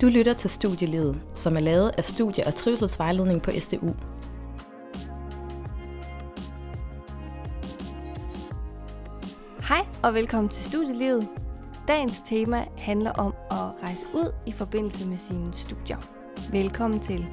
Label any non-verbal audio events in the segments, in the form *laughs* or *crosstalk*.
Du lytter til Studielivet, som er lavet af Studie- og Trivselsvejledning på SDU. Hej og velkommen til Studielivet. Dagens tema handler om at rejse ud i forbindelse med sine studier. Velkommen til.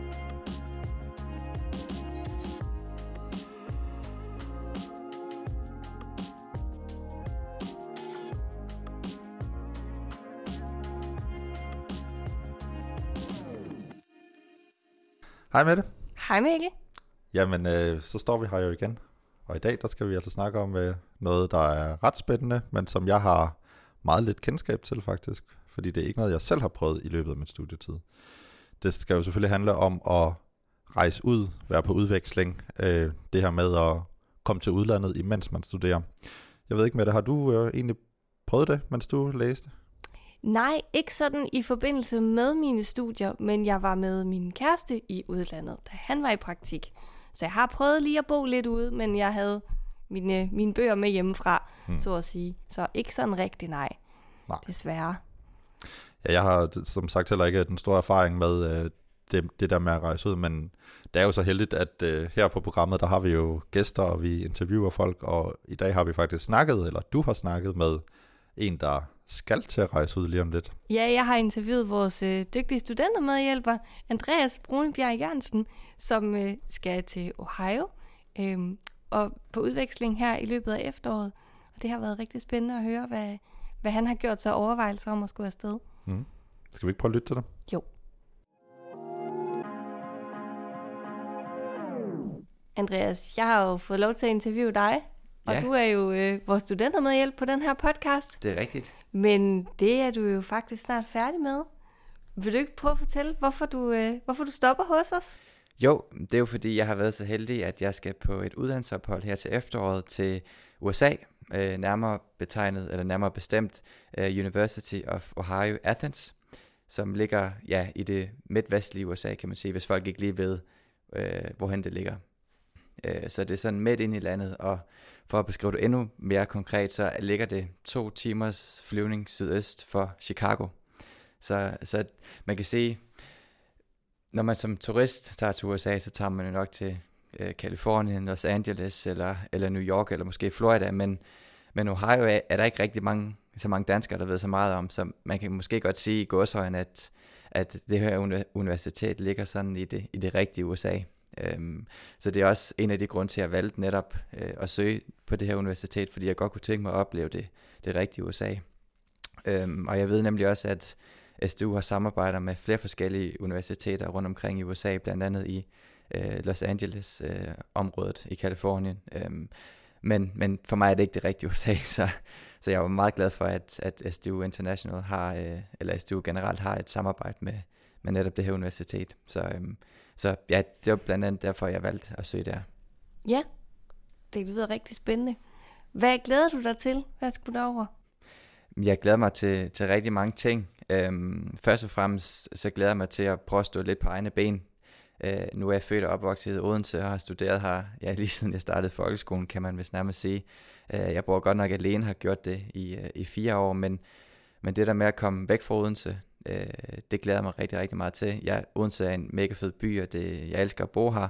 Hej med det. Hej Mikkel. Jamen, øh, så står vi her jo igen. Og i dag, der skal vi altså snakke om øh, noget, der er ret spændende, men som jeg har meget lidt kendskab til faktisk. Fordi det er ikke noget, jeg selv har prøvet i løbet af min studietid. Det skal jo selvfølgelig handle om at rejse ud, være på udveksling. Øh, det her med at komme til udlandet, imens man studerer. Jeg ved ikke med det, har du øh, egentlig prøvet det, mens du læste? Nej, ikke sådan i forbindelse med mine studier, men jeg var med min kæreste i udlandet, da han var i praktik. Så jeg har prøvet lige at bo lidt ude, men jeg havde mine, mine bøger med hjemmefra, hmm. så at sige. Så ikke sådan rigtig nej, Nej. desværre. Ja, jeg har som sagt heller ikke den store erfaring med øh, det, det der med at rejse ud, men det er jo så heldigt, at øh, her på programmet, der har vi jo gæster, og vi interviewer folk, og i dag har vi faktisk snakket, eller du har snakket med en, der skal til at rejse ud lige om lidt. Ja, jeg har interviewet vores øh, dygtige studentermedhjælper, Andreas Brunebjerg Jørgensen, som øh, skal til Ohio øh, og på udveksling her i løbet af efteråret. Og det har været rigtig spændende at høre, hvad, hvad han har gjort sig overvejelser om at skulle afsted. Mm. Skal vi ikke prøve at lytte til det? Jo. Andreas, jeg har jo fået lov til at interviewe dig, og Ja. du er jo øh, vores studentermedhjælp på den her podcast. Det er rigtigt. Men det er du jo faktisk snart færdig med. Vil du ikke prøve at fortælle, hvorfor du, øh, hvorfor du stopper hos os? Jo, det er jo fordi, jeg har været så heldig, at jeg skal på et uddannelsesophold her til efteråret til USA, øh, nærmere betegnet, eller nærmere bestemt, øh, University of Ohio Athens, som ligger ja, i det midtvestlige USA, kan man sige, hvis folk ikke lige ved, øh, hvorhen det ligger. Øh, så det er sådan midt ind i landet, og for at beskrive det endnu mere konkret, så ligger det to timers flyvning sydøst for Chicago. Så, så man kan se, når man som turist tager til USA, så tager man jo nok til øh, Kalifornien, Los Angeles eller, eller New York eller måske Florida, men, men Ohio er, er der ikke rigtig mange, så mange danskere, der ved så meget om, så man kan måske godt sige i gåshøjen, at, at det her universitet ligger sådan i det, i det rigtige USA. Øhm, så det er også en af de grunde til, at jeg valgte netop øh, at søge på det her universitet, fordi jeg godt kunne tænke mig at opleve det, det rigtige USA. Øhm, og jeg ved nemlig også, at SDU har samarbejder med flere forskellige universiteter rundt omkring i USA, blandt andet i øh, Los Angeles øh, området i Kalifornien. Øhm, men, men for mig er det ikke det rigtige USA, *laughs* så, så jeg var meget glad for, at, at SDU International har, øh, eller SDU generelt har et samarbejde med, med netop det her universitet. Så, øhm, så ja, det var blandt andet derfor, jeg valgte at søge der. Ja, det lyder rigtig spændende. Hvad glæder du dig til? Hvad skulle der over? Jeg glæder mig til, til rigtig mange ting. Øhm, først og fremmest så glæder jeg mig til at prøve at stå lidt på egne ben. Øh, nu er jeg født og opvokset i Odense og har studeret her, ja, *laughs* lige siden jeg startede folkeskolen, kan man vist nærmest sige. Øh, jeg bor godt nok alene, har gjort det i, øh, i fire år, men, men det der med at komme væk fra Odense, øh, det glæder jeg mig rigtig, rigtig meget til. Jeg, Odense er en mega fed by, og det, jeg elsker at bo her,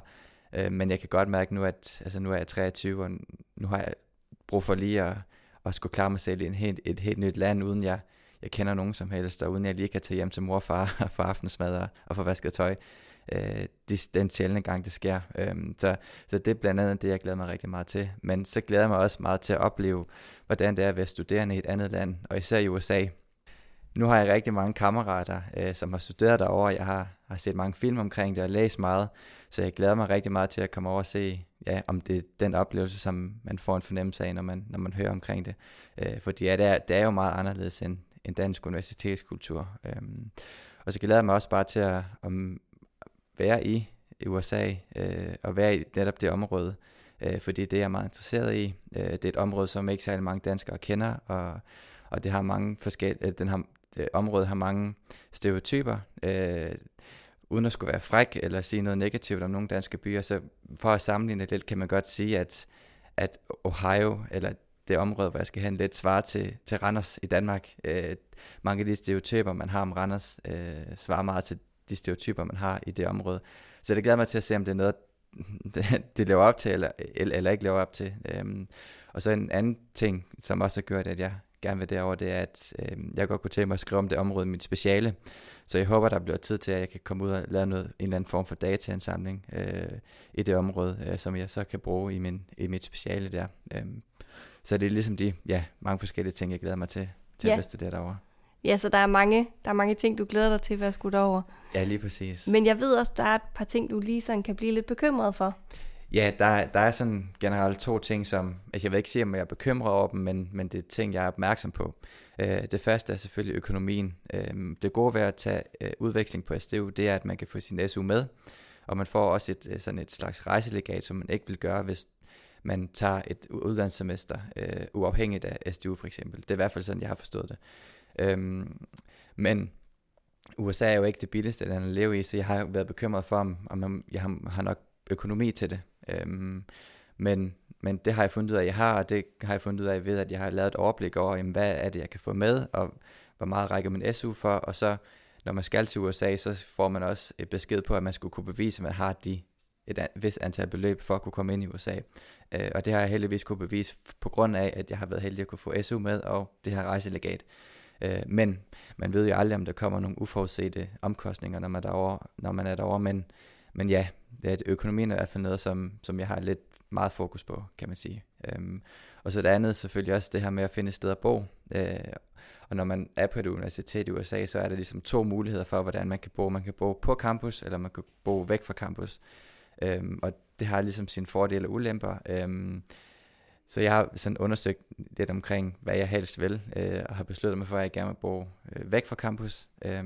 øh, men jeg kan godt mærke nu, at altså, nu er jeg 23, og nu har jeg brug for lige at, at skulle klare mig selv i en helt, et helt nyt land, uden jeg, jeg kender nogen som helst, og uden jeg lige kan tage hjem til mor og far *laughs* for aftensmad og, og få vasket tøj. Øh, det, den sjældne gang, det sker. Øh, så, så det er blandt andet det, jeg glæder mig rigtig meget til. Men så glæder jeg mig også meget til at opleve, hvordan det er at være studerende i et andet land, og især i USA. Nu har jeg rigtig mange kammerater, øh, som har studeret derovre. Jeg har, har set mange film omkring det og læst meget, så jeg glæder mig rigtig meget til at komme over og se, ja, om det er den oplevelse, som man får en fornemmelse af, når man, når man hører omkring det. Øh, fordi ja, det, er, det er jo meget anderledes end, end dansk universitetskultur. Øhm, og så glæder jeg mig også bare til at om, være i USA øh, og være i netop det område, øh, fordi det er jeg meget interesseret i. Øh, det er et område, som ikke særlig mange danskere kender, og, og det har mange forskellige, øh, den har, det øh, område har mange stereotyper, øh, uden at skulle være fræk eller sige noget negativt om nogle danske byer, så for at sammenligne lidt, kan man godt sige, at, at Ohio, eller det område, hvor jeg skal hen, lidt svarer til, til Randers i Danmark. Øh, mange af de stereotyper, man har om Randers, øh, svarer meget til de stereotyper, man har i det område. Så det glæder mig til at se, om det er noget, *laughs* det, lever op til, eller, eller, eller ikke lever op til. Øhm, og så en anden ting, som også har gjort, at jeg gerne vil derover, det er, at øh, jeg godt kunne tænke mig at skrive om det område i mit speciale. Så jeg håber, der bliver tid til, at jeg kan komme ud og lave noget, en eller anden form for dataansamling øh, i det område, øh, som jeg så kan bruge i, min, i mit speciale der. Øh, så det er ligesom de ja, mange forskellige ting, jeg glæder mig til, til ja. at studere derovre. Ja, så der er, mange, der er mange ting, du glæder dig til at være skudt over. Ja, lige præcis. Men jeg ved også, der er et par ting, du lige sådan kan blive lidt bekymret for. Ja, der, der er sådan generelt to ting, som altså jeg vil ikke sige, om jeg er bekymret over dem, men, men det er ting, jeg er opmærksom på. Øh, det første er selvfølgelig økonomien. Øh, det gode ved at tage øh, udveksling på SDU, det er, at man kan få sin SU med, og man får også et, øh, sådan et slags rejselegat, som man ikke vil gøre, hvis man tager et uddannelsessemester øh, uafhængigt af SDU for eksempel. Det er i hvert fald sådan, jeg har forstået det. Øhm, men USA er jo ikke det billigste land at leve i, så jeg har været bekymret for, om, om jeg har, har nok økonomi til det. Øhm, men, men det har jeg fundet ud af, at jeg har, og det har jeg fundet ud af ved, at jeg har lavet et overblik over, jamen, hvad er det, jeg kan få med, og hvor meget rækker min SU for, og så når man skal til USA, så får man også et besked på, at man skulle kunne bevise, at man har de et vis antal beløb for at kunne komme ind i USA. Øh, og det har jeg heldigvis kunne bevise på grund af, at jeg har været heldig at kunne få SU med, og det her rejselegat. Øh, men man ved jo aldrig, om der kommer nogle uforudsete omkostninger, når man derovre, når man er derovre. Men, men ja, det er, økonomien er i hvert fald noget, som, som jeg har lidt meget fokus på, kan man sige. Øhm, og så det andet selvfølgelig også det her med at finde et sted at bo. Øh, og når man er på et universitet i USA, så er der ligesom to muligheder for, hvordan man kan bo. Man kan bo på campus, eller man kan bo væk fra campus. Øhm, og det har ligesom sine fordele og ulemper. Øhm, så jeg har sådan undersøgt lidt omkring, hvad jeg helst vil, øh, og har besluttet mig for, at jeg gerne vil bo øh, væk fra campus, øh,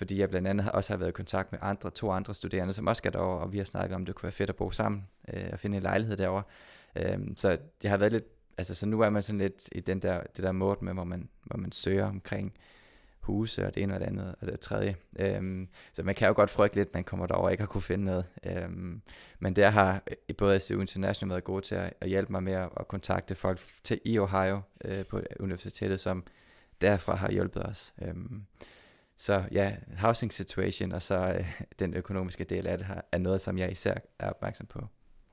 fordi jeg blandt andet også har været i kontakt med andre, to andre studerende, som også skal derover, og vi har snakket om, at det kunne være fedt at bo sammen øh, og finde en lejlighed derovre. Øh, så det har været lidt, altså så nu er man sådan lidt i den der, det der mode med, hvor man, hvor man søger omkring, huse og det ene og det andet og det tredje. Øhm, så man kan jo godt frygte lidt, at man kommer derover og ikke har kunne finde noget. Øhm, men der har øh, både SU International været gode til at, at hjælpe mig med at, at kontakte folk til i Ohio øh, på universitetet, som derfra har hjulpet os. Øhm, så ja, housing situation og så øh, *laughs* den økonomiske del af det her, er noget, som jeg især er opmærksom på.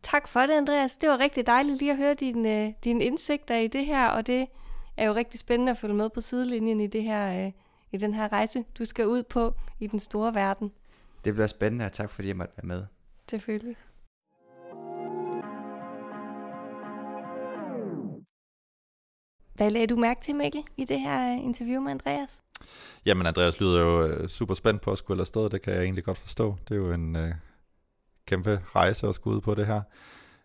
Tak for det, Andreas. Det var rigtig dejligt lige at høre dine, øh, dine indsigter i det her, og det er jo rigtig spændende at følge med på sidelinjen i det her øh, i den her rejse, du skal ud på i den store verden. Det bliver spændende, og tak fordi jeg måtte være med. Selvfølgelig. Hvad lagde du mærke til, Mikkel, i det her øh, interview med Andreas? Jamen, Andreas lyder jo øh, super spændt på at skulle afsted, det kan jeg egentlig godt forstå. Det er jo en øh, kæmpe rejse at skulle ud på det her.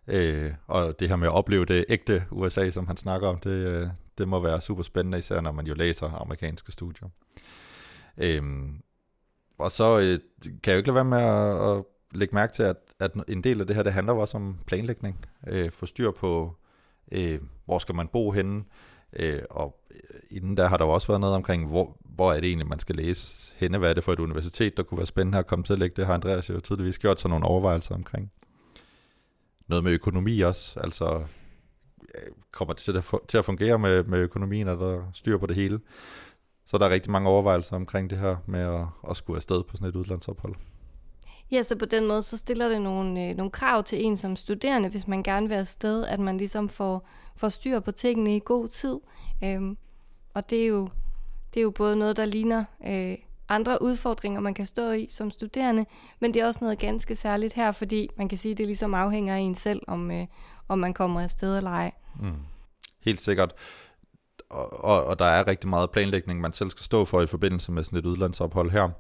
Øh, og det her med at opleve det ægte USA, som han snakker om, det, øh, det må være super spændende, især når man jo læser amerikanske studier. Øh, og så øh, kan jeg jo ikke lade være med at, at lægge mærke til, at, at en del af det her, det handler også om planlægning. Øh, få styr på, øh, hvor skal man bo henne, øh, og øh, inden der har der jo også været noget omkring, hvor, hvor er det egentlig, man skal læse henne, hvad er det for et universitet, der kunne være spændende at komme til at lægge. Det har Andreas jo tydeligvis gjort sig nogle overvejelser omkring. Noget med økonomi også, altså kommer det til at fungere med, med økonomien, og der styr på det hele. Så der er rigtig mange overvejelser omkring det her med at, at skulle afsted på sådan et udlandsophold. Ja, så på den måde, så stiller det nogle, øh, nogle krav til en som studerende, hvis man gerne vil afsted, at man ligesom får, får styr på tingene i god tid. Øhm, og det er, jo, det er jo både noget, der ligner øh, andre udfordringer, man kan stå i som studerende, men det er også noget ganske særligt her, fordi man kan sige, at det ligesom afhænger af en selv, om, øh, om man kommer afsted eller ej. Mm. Helt sikkert. Og, og, og der er rigtig meget planlægning, man selv skal stå for i forbindelse med sådan et udlandsophold her.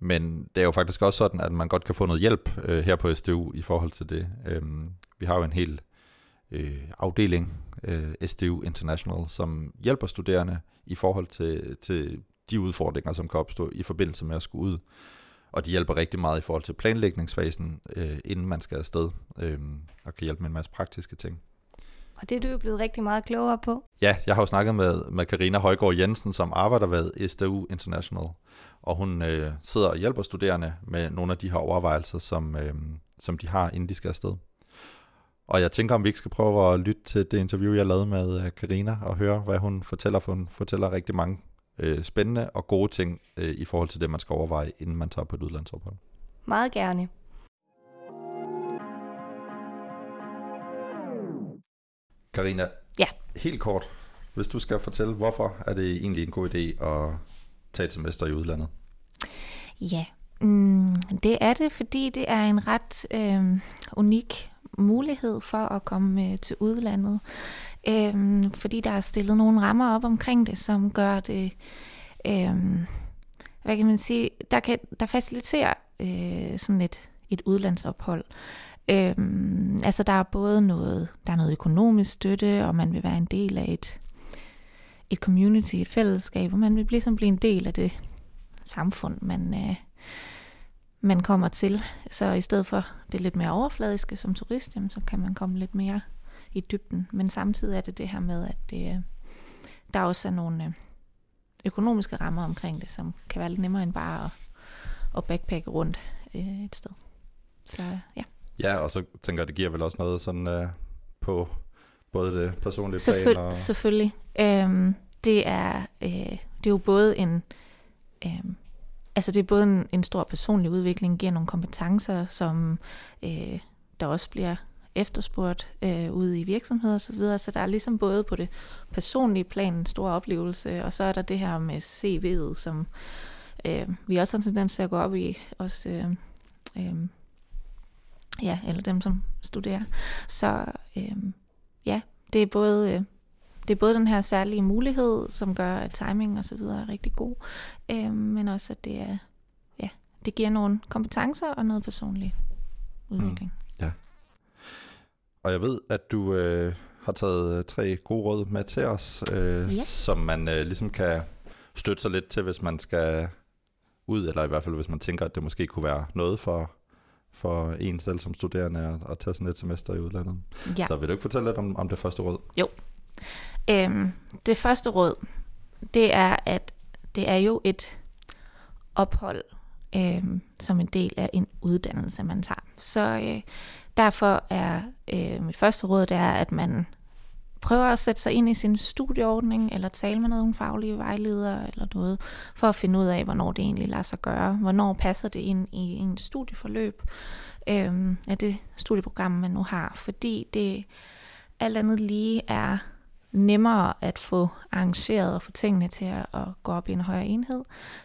Men det er jo faktisk også sådan, at man godt kan få noget hjælp øh, her på SDU i forhold til det. Øhm, vi har jo en hel øh, afdeling, øh, SDU International, som hjælper studerende i forhold til, til de udfordringer, som kan opstå i forbindelse med at skulle ud. Og de hjælper rigtig meget i forhold til planlægningsfasen, øh, inden man skal afsted, øh, og kan hjælpe med en masse praktiske ting. Og det er du jo blevet rigtig meget klogere på. Ja, jeg har jo snakket med, med Karina Højgaard Jensen, som arbejder ved SDU International. Og hun øh, sidder og hjælper studerende med nogle af de her overvejelser, som, øh, som de har, inden de skal afsted. Og jeg tænker, om vi ikke skal prøve at lytte til det interview, jeg lavede med øh, Karina og høre, hvad hun fortæller, for hun fortæller rigtig mange øh, spændende og gode ting øh, i forhold til det, man skal overveje, inden man tager på et udlandsophold. Meget gerne. Karina, Ja. helt kort, hvis du skal fortælle, hvorfor er det egentlig en god idé at tage et semester i udlandet? Ja, mm, det er det, fordi det er en ret øh, unik mulighed for at komme øh, til udlandet. Øh, fordi der er stillet nogle rammer op omkring det, som gør det, øh, hvad kan man sige, der, kan, der faciliterer øh, sådan et, et udlandsophold. Øhm, altså der er både noget, der er noget økonomisk støtte, og man vil være en del af et, et community, et fællesskab, og man vil ligesom blive en del af det samfund, man, øh, man kommer til. Så i stedet for det lidt mere overfladiske som turist, jamen, så kan man komme lidt mere i dybden. Men samtidig er det det her med, at det, øh, der også er nogle øh, økonomiske rammer omkring det, som kan være lidt nemmere end bare at, at backpacke rundt øh, et sted. Så ja. Ja, og så tænker jeg, det giver vel også noget sådan øh, på både det personlige Selvføl- plan og... Selvfølgelig. Øhm, det, er, øh, det er jo både en... Øh, altså det er både en, en stor personlig udvikling, giver nogle kompetencer, som øh, der også bliver efterspurgt øh, ude i virksomheder osv. Så, videre. så der er ligesom både på det personlige plan en stor oplevelse, og så er der det her med CV'et, som øh, vi også har en tendens til at gå op i, også øh, øh, ja, eller dem, som studerer. Så øh, ja, det er både... Øh, det er både den her særlige mulighed, som gør, at timing og så videre er rigtig god, øh, men også, at det er, ja, det giver nogle kompetencer og noget personlig udvikling. Mm. Ja. Og jeg ved, at du øh, har taget øh, tre gode råd med til os, øh, Ja. som man øh, ligesom kan støtte sig lidt til, hvis man skal ud, eller i hvert fald hvis man tænker, at det måske kunne være noget for, for en selv som studerende at, at tage sådan et semester i udlandet. Ja. Så vil du ikke fortælle lidt om, om det første råd? Øhm, det første råd, det er, at det er jo et ophold øhm, som en del af en uddannelse, man tager. Så øh, derfor er øh, mit første råd, det er, at man prøver at sætte sig ind i sin studieordning, eller tale med nogle faglige vejledere eller noget, for at finde ud af, hvornår det egentlig lader sig gøre. Hvornår passer det ind i en studieforløb øhm, af det studieprogram, man nu har. Fordi det alt andet lige er nemmere at få arrangeret og få tingene til at, gå op i en højere enhed,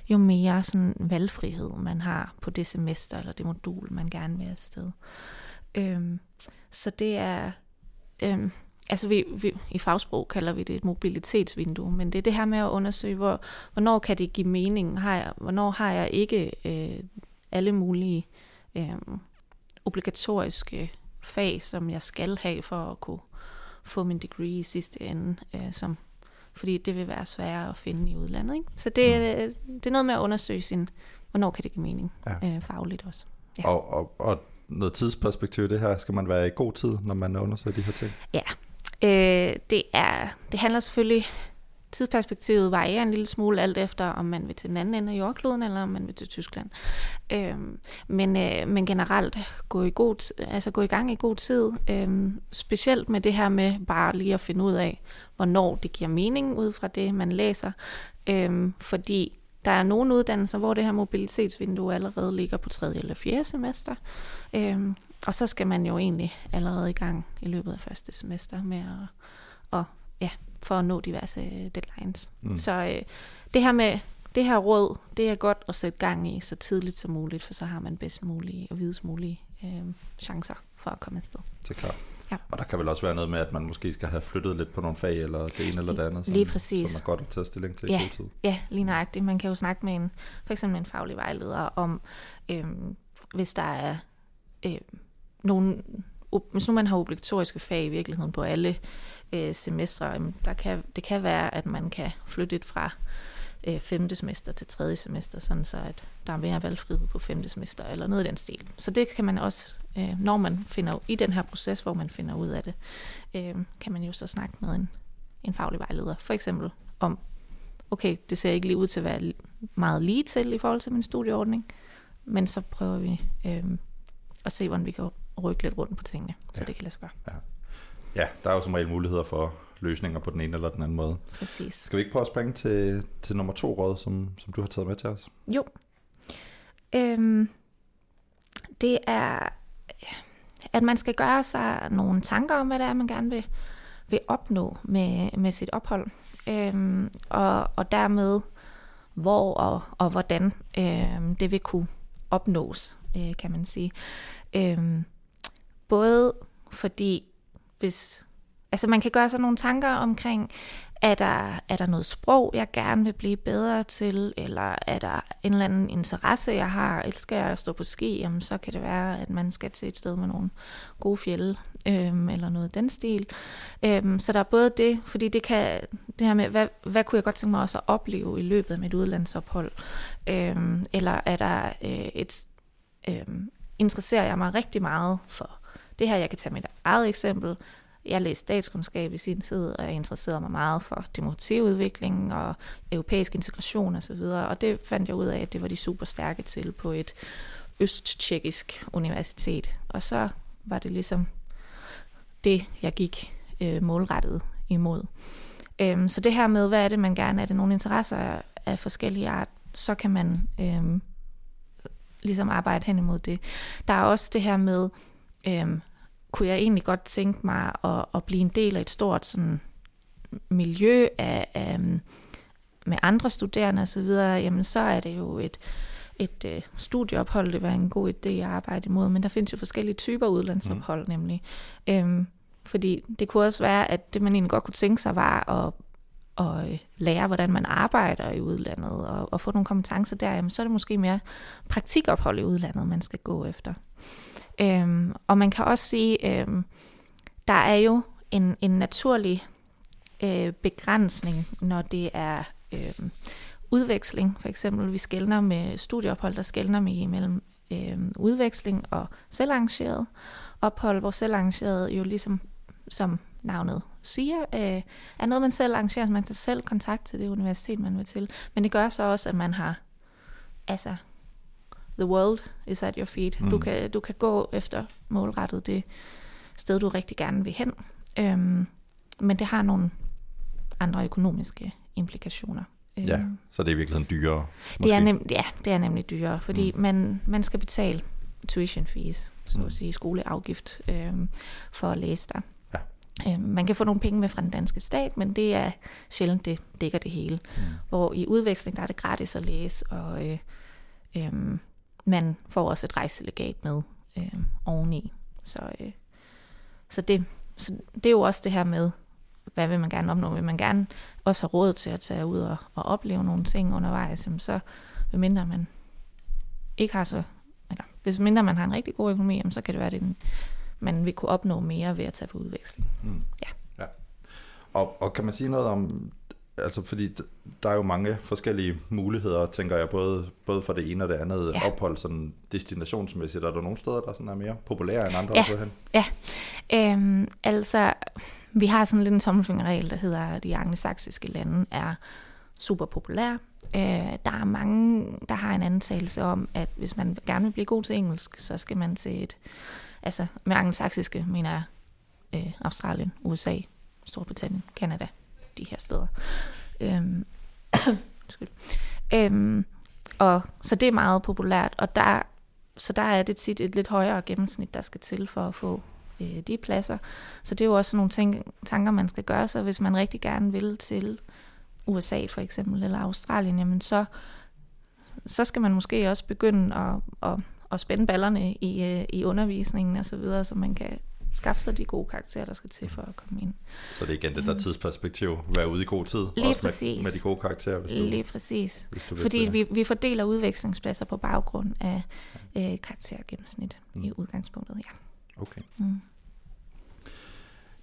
jo mere sådan valgfrihed man har på det semester eller det modul, man gerne vil afsted. Øhm, så det er, øhm, altså vi, vi, i fagsprog kalder vi det et mobilitetsvindue, men det er det her med at undersøge, hvor, hvornår kan det give mening, har jeg, hvornår har jeg ikke øh, alle mulige øh, obligatoriske fag, som jeg skal have for at kunne få min degree i sidste ende, øh, som, fordi det vil være sværere at finde i udlandet. Ikke? Så det, er- det er noget med at undersøge sin, hvornår kan det give mening Ja. øh, fagligt også. Ja. Og, og, og noget tidsperspektiv det her, skal man være i god tid, når man undersøger de her ting? Øh, det, er, det handler selvfølgelig, tidsperspektivet varierer en lille smule alt efter, om man vil til den anden ende af jordkloden, eller om man vil til Tyskland. Øhm, men, øh, men generelt gå i, god, altså gå i gang i god tid, øhm, specielt med det her med bare lige at finde ud af, hvornår det giver mening ud fra det, man læser. Øhm, fordi der er nogle uddannelser, hvor det her mobilitetsvindue allerede ligger på tredje eller fjerde semester. Øhm, og så skal man jo egentlig allerede i gang i løbet af første semester med at, at ja, for at nå diverse øh, deadlines. Mm. Så øh, det her med det her råd, det er godt at sætte gang i så tidligt som muligt, for så har man bedst mulige og videst mulige øh, chancer for at komme afsted. Det er klart. Ja. Og der kan vel også være noget med, at man måske skal have flyttet lidt på nogle fag, eller det ene eller det andet. Lige som, præcis. Som er godt at tage stilling til Ja. i god tid. Ja, lige nøjagtigt. Man kan jo snakke med en, for eksempel en faglig vejleder om, øhm, hvis der er øh, nogle, hvis nu man har obligatoriske fag i virkeligheden på alle øh, semestre, der kan, det kan være, at man kan flytte det fra øh, femte semester til tredje semester, sådan så at der er mere valgfrihed på femte semester, eller noget i den stil. Så det kan man også, øh, når man finder i den her proces, hvor man finder ud af det, øh, kan man jo så snakke med en, en faglig vejleder, for eksempel om, okay, det ser ikke lige ud til at være meget lige til i forhold til min studieordning, men så prøver vi øh, at se, hvordan vi kan rykke lidt rundt på tingene, så Ja. det kan lade sig gøre. Ja, der er jo som regel muligheder for løsninger på den ene eller den anden måde. Præcis. Skal vi ikke prøve at springe til, til nummer to råd, som, som du har taget med til os? Jo. Øhm, det er, at man skal gøre sig nogle tanker om, hvad det er, man gerne vil, vil opnå med, med sit ophold. Øhm, og, og dermed, hvor og, og hvordan øhm, det vil kunne opnås, øh, kan man sige. Øhm, både fordi, hvis... Altså man kan gøre sig nogle tanker omkring, er der, er der noget sprog, jeg gerne vil blive bedre til, eller er der en eller anden interesse, jeg har? Elsker jeg at stå på ski? Jamen, så kan det være, at man skal til et sted med nogle gode fjelle, øhm, eller noget i den stil. Øhm, så der er både det, fordi det kan, det her med, hvad, hvad kunne jeg godt tænke mig også at opleve i løbet af mit udlandsophold? Øhm, eller er der øh, et, øh, interesserer jeg mig rigtig meget for det her, jeg kan tage mit eget eksempel, jeg læste statskundskab i sin tid, og jeg interesserede mig meget for demokratiudvikling og europæisk integration osv., og, så videre, og det fandt jeg ud af, at det var de super stærke til på et østtjekkisk universitet. Og så var det ligesom det, jeg gik øh, målrettet imod. Øhm, så det her med, hvad er det, man gerne er det nogle interesser af, af forskellige art, så kan man øhm, ligesom arbejde hen imod det. Der er også det her med, øhm, kunne jeg egentlig godt tænke mig at, at blive en del af et stort sådan, miljø af, af, med andre studerende osv., jamen så er det jo et, et øh, studieophold, det være en god idé at arbejde imod, men der findes jo forskellige typer udlandsophold mm. nemlig. Øhm, fordi det kunne også være, at det man egentlig godt kunne tænke sig var at, at øh, lære, hvordan man arbejder i udlandet, og, og få nogle kompetencer der, jamen så er det måske mere praktikophold i udlandet, man skal gå efter. Øhm, og man kan også sige, øhm, der er jo en, en naturlig øh, begrænsning, når det er øh, udveksling. For eksempel, vi skældner med studieophold, der skældner vi imellem øh, udveksling og selvarrangeret ophold, hvor selvarrangeret jo ligesom, som navnet siger, øh, er noget, man selv arrangerer, så man kan selv kontakt til det universitet, man vil til. Men det gør så også, at man har, altså, the world is at your feet. Mm. Du, kan, du kan gå efter målrettet det sted, du rigtig gerne vil hen. Øhm, men det har nogle andre økonomiske implikationer. Ja, Øhm, så det er i virkeligheden dyrere. det er måske. nem, ja, det er nemlig dyrere, fordi mm. man, man skal betale tuition fees, så Mm. at sige skoleafgift, øhm, for at læse der. Ja. Øhm, man kan få nogle penge med fra den danske stat, men det er sjældent, det dækker det hele. Mm. Hvor i udveksling, der er det gratis at læse, og øh, øhm, man får også et rejselegat med øh, oveni. Så, øh, så, det, så det er jo også det her med, hvad vil man gerne opnå? Vil man gerne også have råd til at tage ud og, og opleve nogle ting undervejs, jamen så vil mindre man ikke har så, eller hvis mindre man har en rigtig god økonomi, jamen så kan det være, at det, man vil kunne opnå mere ved at tage på udveksling. Mm. Ja. ja. Og, og kan man sige noget om, altså fordi der er jo mange forskellige muligheder, tænker jeg, både, både for det ene og det andet Ja. ja. ophold, sådan destinationsmæssigt. Er der nogle steder, der sådan er mere populære end andre Ja. hen? Øhm, altså, vi har sådan lidt en tommelfingerregel, der hedder, at de angelsaksiske lande er super populære. Øh, der er mange, der har en antagelse om, at hvis man gerne vil blive god til engelsk, så skal man til et, altså med angelsaksiske mener jeg øh, Australien, USA, Storbritannien, Kanada, de her steder. Øhm, *coughs* undskyld. øhm, og så det er meget populært, og der, så der er det tit et lidt højere gennemsnit, der skal til for at få øh, de pladser. Så det er jo også nogle ting, tanker, man skal gøre sig, hvis man rigtig gerne vil til USA for eksempel, eller Australien, jamen så, så skal man måske også begynde at, at, at spænde ballerne i, øh, i undervisningen og så videre, så man kan skaffe sig de gode karakterer, der skal til for at komme ind. Så det er igen det der tidsperspektiv. Vær ude i god tid. Lige også med, præcis. med de gode karakterer, hvis du, Lige præcis. hvis du Fordi det. vi, vi fordeler udvekslingspladser på baggrund af øh, karaktergennemsnit mm. i udgangspunktet, ja. Okay. Mm.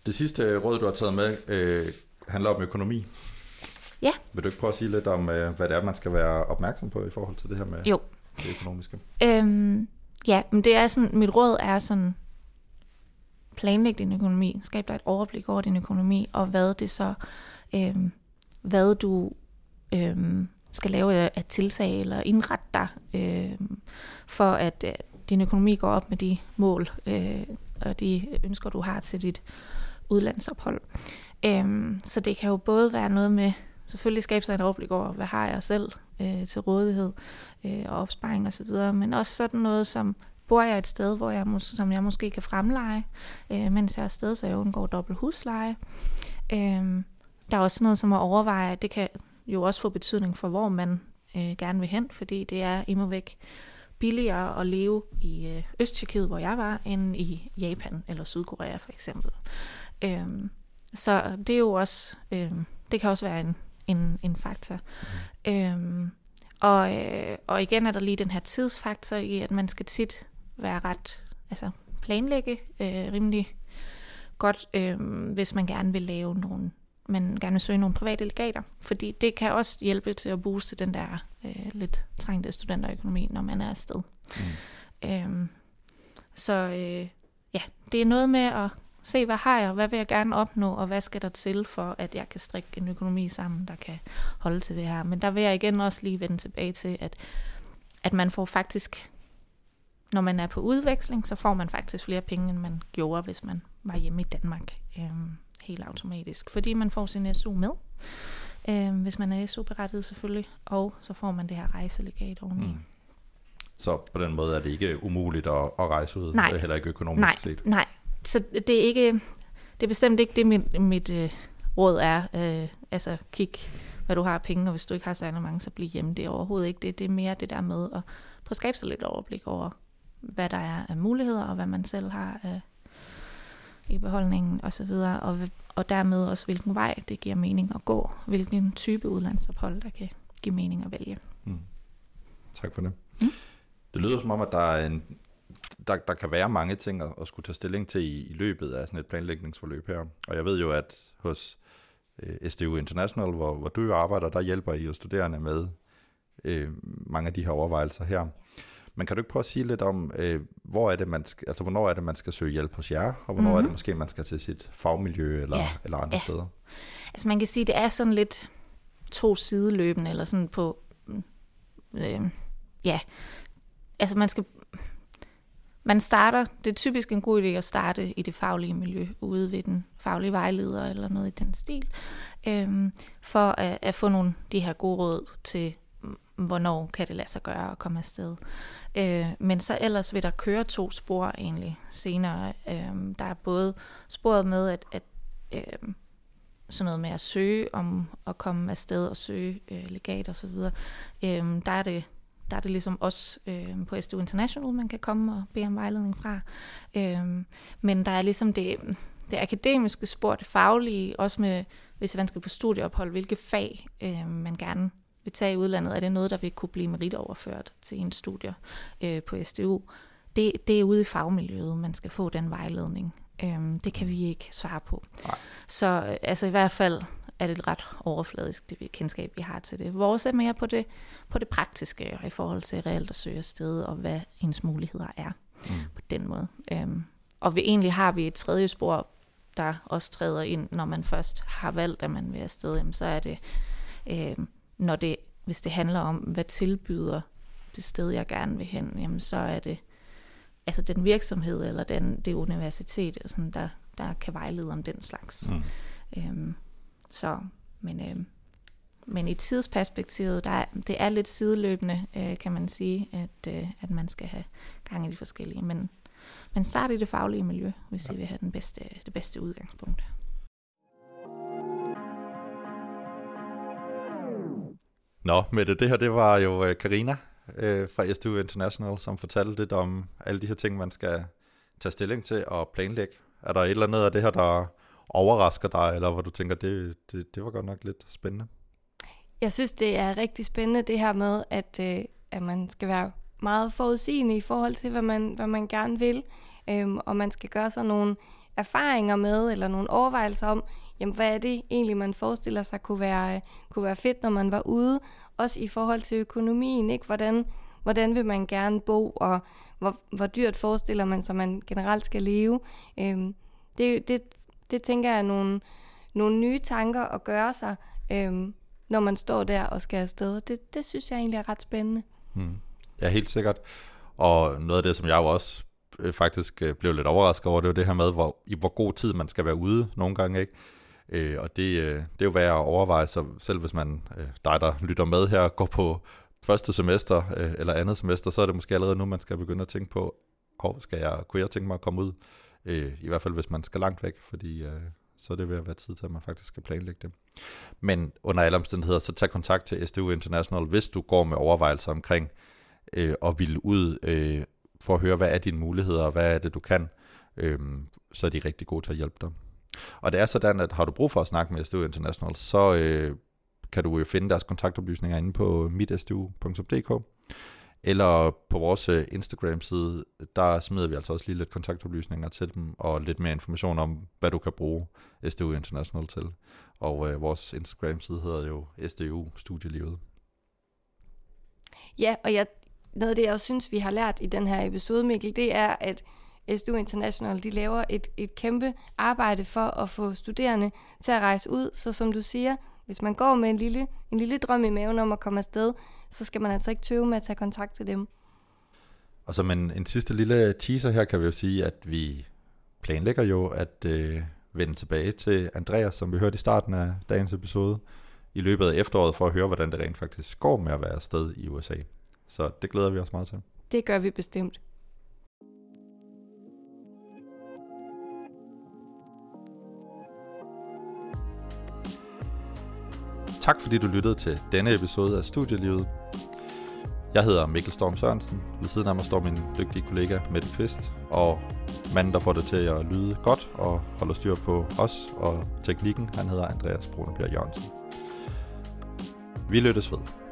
Det sidste råd, du har taget med, øh, handler om økonomi. Ja. Vil du ikke prøve at sige lidt om, øh, hvad det er, man skal være opmærksom på i forhold til det her med Jo. det økonomiske? Øhm, ja, men det er sådan, mit råd er sådan, planlægge din økonomi, skab dig et overblik over din økonomi, og hvad det så, øh, hvad du øh, skal lave af tiltag eller indrette dig, øh, for at, øh, din økonomi går op med de mål øh, og de ønsker, du har til dit udlandsophold. Øh, så det kan jo både være noget med, selvfølgelig skabe sig et overblik over, hvad har jeg selv øh, til rådighed øh, og opsparing osv., men også sådan noget som, bor jeg et sted, hvor jeg, som jeg måske kan fremleje, øh, mens jeg er afsted, så jeg undgår dobbelt husleje. Øh, der er også noget som at overveje, det kan jo også få betydning for, hvor man øh, gerne vil hen, fordi det er imod væk billigere at leve i øh, Østtyrkiet, hvor jeg var, end i Japan eller Sydkorea for eksempel. Øh, så det er jo også, øh, det kan også være en, en, en faktor. Mm. Øh, og, øh, og igen er der lige den her tidsfaktor i, at man skal tit være ret, altså planlægge øh, rimelig godt, øh, hvis man gerne vil lave nogle, man gerne vil søge nogle private legater, fordi det kan også hjælpe til at booste den der øh, lidt trængte studenterøkonomi, når man er afsted. Mm. Øh, så øh, ja, det er noget med at se, hvad har jeg, hvad vil jeg gerne opnå, og hvad skal der til for, at jeg kan strikke en økonomi sammen, der kan holde til det her. Men der vil jeg igen også lige vende tilbage til, at, at man får faktisk når man er på udveksling, så får man faktisk flere penge, end man gjorde, hvis man var hjemme i Danmark. Øhm, helt automatisk. Fordi man får sin SU med, øhm, hvis man er SU-berettiget selvfølgelig, og så får man det her rejselegat oveni. Mm. Så på den måde er det ikke umuligt at, at rejse ud, nej. heller ikke økonomisk nej, set? Nej, så det er ikke, det er bestemt ikke det, mit, mit øh, råd er. Øh, altså kig, hvad du har af penge, og hvis du ikke har særlig mange, så bliv hjemme. Det er overhovedet ikke det. Det er mere det der med at prøve at skabe sig lidt overblik over, hvad der er af muligheder, og hvad man selv har af, i beholdningen osv., og, og, og dermed også, hvilken vej det giver mening at gå, hvilken type udlandsophold, der kan give mening at vælge. Mm. Tak for det. Mm. Det lyder som om, at der, er en, der, der kan være mange ting at, at skulle tage stilling til i, i løbet af sådan et planlægningsforløb her. Og jeg ved jo, at hos øh, SDU International, hvor, hvor du jo arbejder, der hjælper I jo studerende med øh, mange af de her overvejelser her. Men kan du ikke prøve at sige lidt om, øh, hvor er det, man skal, altså, hvornår er det, man skal søge hjælp hos jer, og hvornår mm-hmm. er det mhm. måske, man skal til sit fagmiljø eller, ja. eller andre ja. steder? Altså man kan sige, det er sådan lidt to sideløbende, eller sådan på, øh, ja, altså man skal, man starter, det er typisk en god idé at starte i det faglige miljø, ude ved den faglige vejleder eller noget i den stil, øh, for at, at få nogle de her gode råd til, hvornår kan det lade sig gøre at komme afsted. Øh, men så ellers vil der køre to spor egentlig senere. Øh, der er både sporet med, at, at øh, sådan noget med at søge om at komme afsted og søge øh, legat og så videre. Øh, der er det der er det ligesom os øh, på SDU International, man kan komme og bede om vejledning fra. Øh, men der er ligesom det, det akademiske spor, det faglige, også med, hvis man skal på studieophold, hvilke fag øh, man gerne vil tage i udlandet, er det noget, der vil kunne blive meritoverført til en studie øh, på SDU. Det, det er ude i fagmiljøet, man skal få den vejledning. Øhm, det kan vi ikke svare på. Nej. Så øh, altså i hvert fald er det ret overfladisk, det kendskab, vi har til det. Vores er mere på det, på det praktiske, i forhold til reelt at søge afsted, og hvad ens muligheder er mm. på den måde. Øhm, og vi, egentlig har vi et tredje spor, der også træder ind, når man først har valgt, at man vil afsted, jamen, så er det øh, når det, hvis det handler om, hvad tilbyder det sted, jeg gerne vil hen, jamen så er det altså den virksomhed eller den, det universitet, sådan, der, der kan vejlede om den slags. Mm. Øhm, så, men, øhm, men i tidsperspektivet, der er, det er lidt sideløbende, øh, kan man sige, at, øh, at man skal have gang i de forskellige. Men, men start i det faglige miljø, hvis ja. I vil have den bedste, det bedste udgangspunkt. Nå, med det, her, det var jo øh, Karina øh, fra SDU International, som fortalte lidt om alle de her ting, man skal tage stilling til og planlægge. Er der et eller andet af det her, der overrasker dig, eller hvor du tænker, det, det, det var godt nok lidt spændende? Jeg synes, det er rigtig spændende det her med, at, øh, at man skal være meget forudsigende i forhold til, hvad man, hvad man gerne vil, øhm, og man skal gøre sig nogle erfaringer med, eller nogle overvejelser om, jamen hvad er det egentlig, man forestiller sig kunne være, øh, kunne være fedt, når man var ude, også i forhold til økonomien, ikke? Hvordan, hvordan vil man gerne bo, og hvor, hvor dyrt forestiller man sig, man generelt skal leve. Øhm, det, det, det tænker jeg er nogle, nogle nye tanker at gøre sig, øhm, når man står der og skal afsted. Det, det synes jeg egentlig er ret spændende. Hmm. Ja, helt sikkert. Og noget af det, som jeg jo også øh, faktisk øh, blev lidt overrasket over, det var det her med, hvor, i hvor god tid man skal være ude nogle gange, ikke? Øh, og det, øh, det er jo værd at overveje, så selv hvis man, øh, dig der lytter med her, går på første semester øh, eller andet semester, så er det måske allerede nu, man skal begynde at tænke på, hov, skal jeg, kunne jeg tænke mig at komme ud? Øh, I hvert fald, hvis man skal langt væk, fordi øh, så er det ved at være tid til, at man faktisk skal planlægge det. Men under alle omstændigheder, så tag kontakt til SDU International, hvis du går med overvejelser omkring øh, at ville ud øh, for at høre, hvad er dine muligheder, og hvad er det, du kan, øh, så er de rigtig gode til at hjælpe dig. Og det er sådan, at har du brug for at snakke med SDU International, så øh, kan du jo finde deres kontaktoplysninger inde på mitstu.dk. Eller på vores øh, Instagram-side, der smider vi altså også lige lidt kontaktoplysninger til dem, og lidt mere information om, hvad du kan bruge SDU International til. Og øh, vores Instagram-side hedder jo SDU Studielivet. Ja, og jeg, noget af det, jeg også synes, vi har lært i den her episode, Mikkel, det er, at SDU International de laver et, et kæmpe arbejde for at få studerende til at rejse ud. Så som du siger, hvis man går med en lille, en lille drøm i maven om at komme afsted, så skal man altså ikke tøve med at tage kontakt til dem. Og som en, en sidste lille teaser her, kan vi jo sige, at vi planlægger jo at øh, vende tilbage til Andreas, som vi hørte i starten af dagens episode, i løbet af efteråret, for at høre, hvordan det rent faktisk går med at være afsted i USA. Så det glæder vi os meget til. Det gør vi bestemt. Tak fordi du lyttede til denne episode af Studielivet. Jeg hedder Mikkel Storm Sørensen. Ved siden af mig står min dygtige kollega Mette Kvist, og manden, der får det til at lyde godt og holder styr på os og teknikken, han hedder Andreas Brunebjerg Jørgensen. Vi lyttes ved.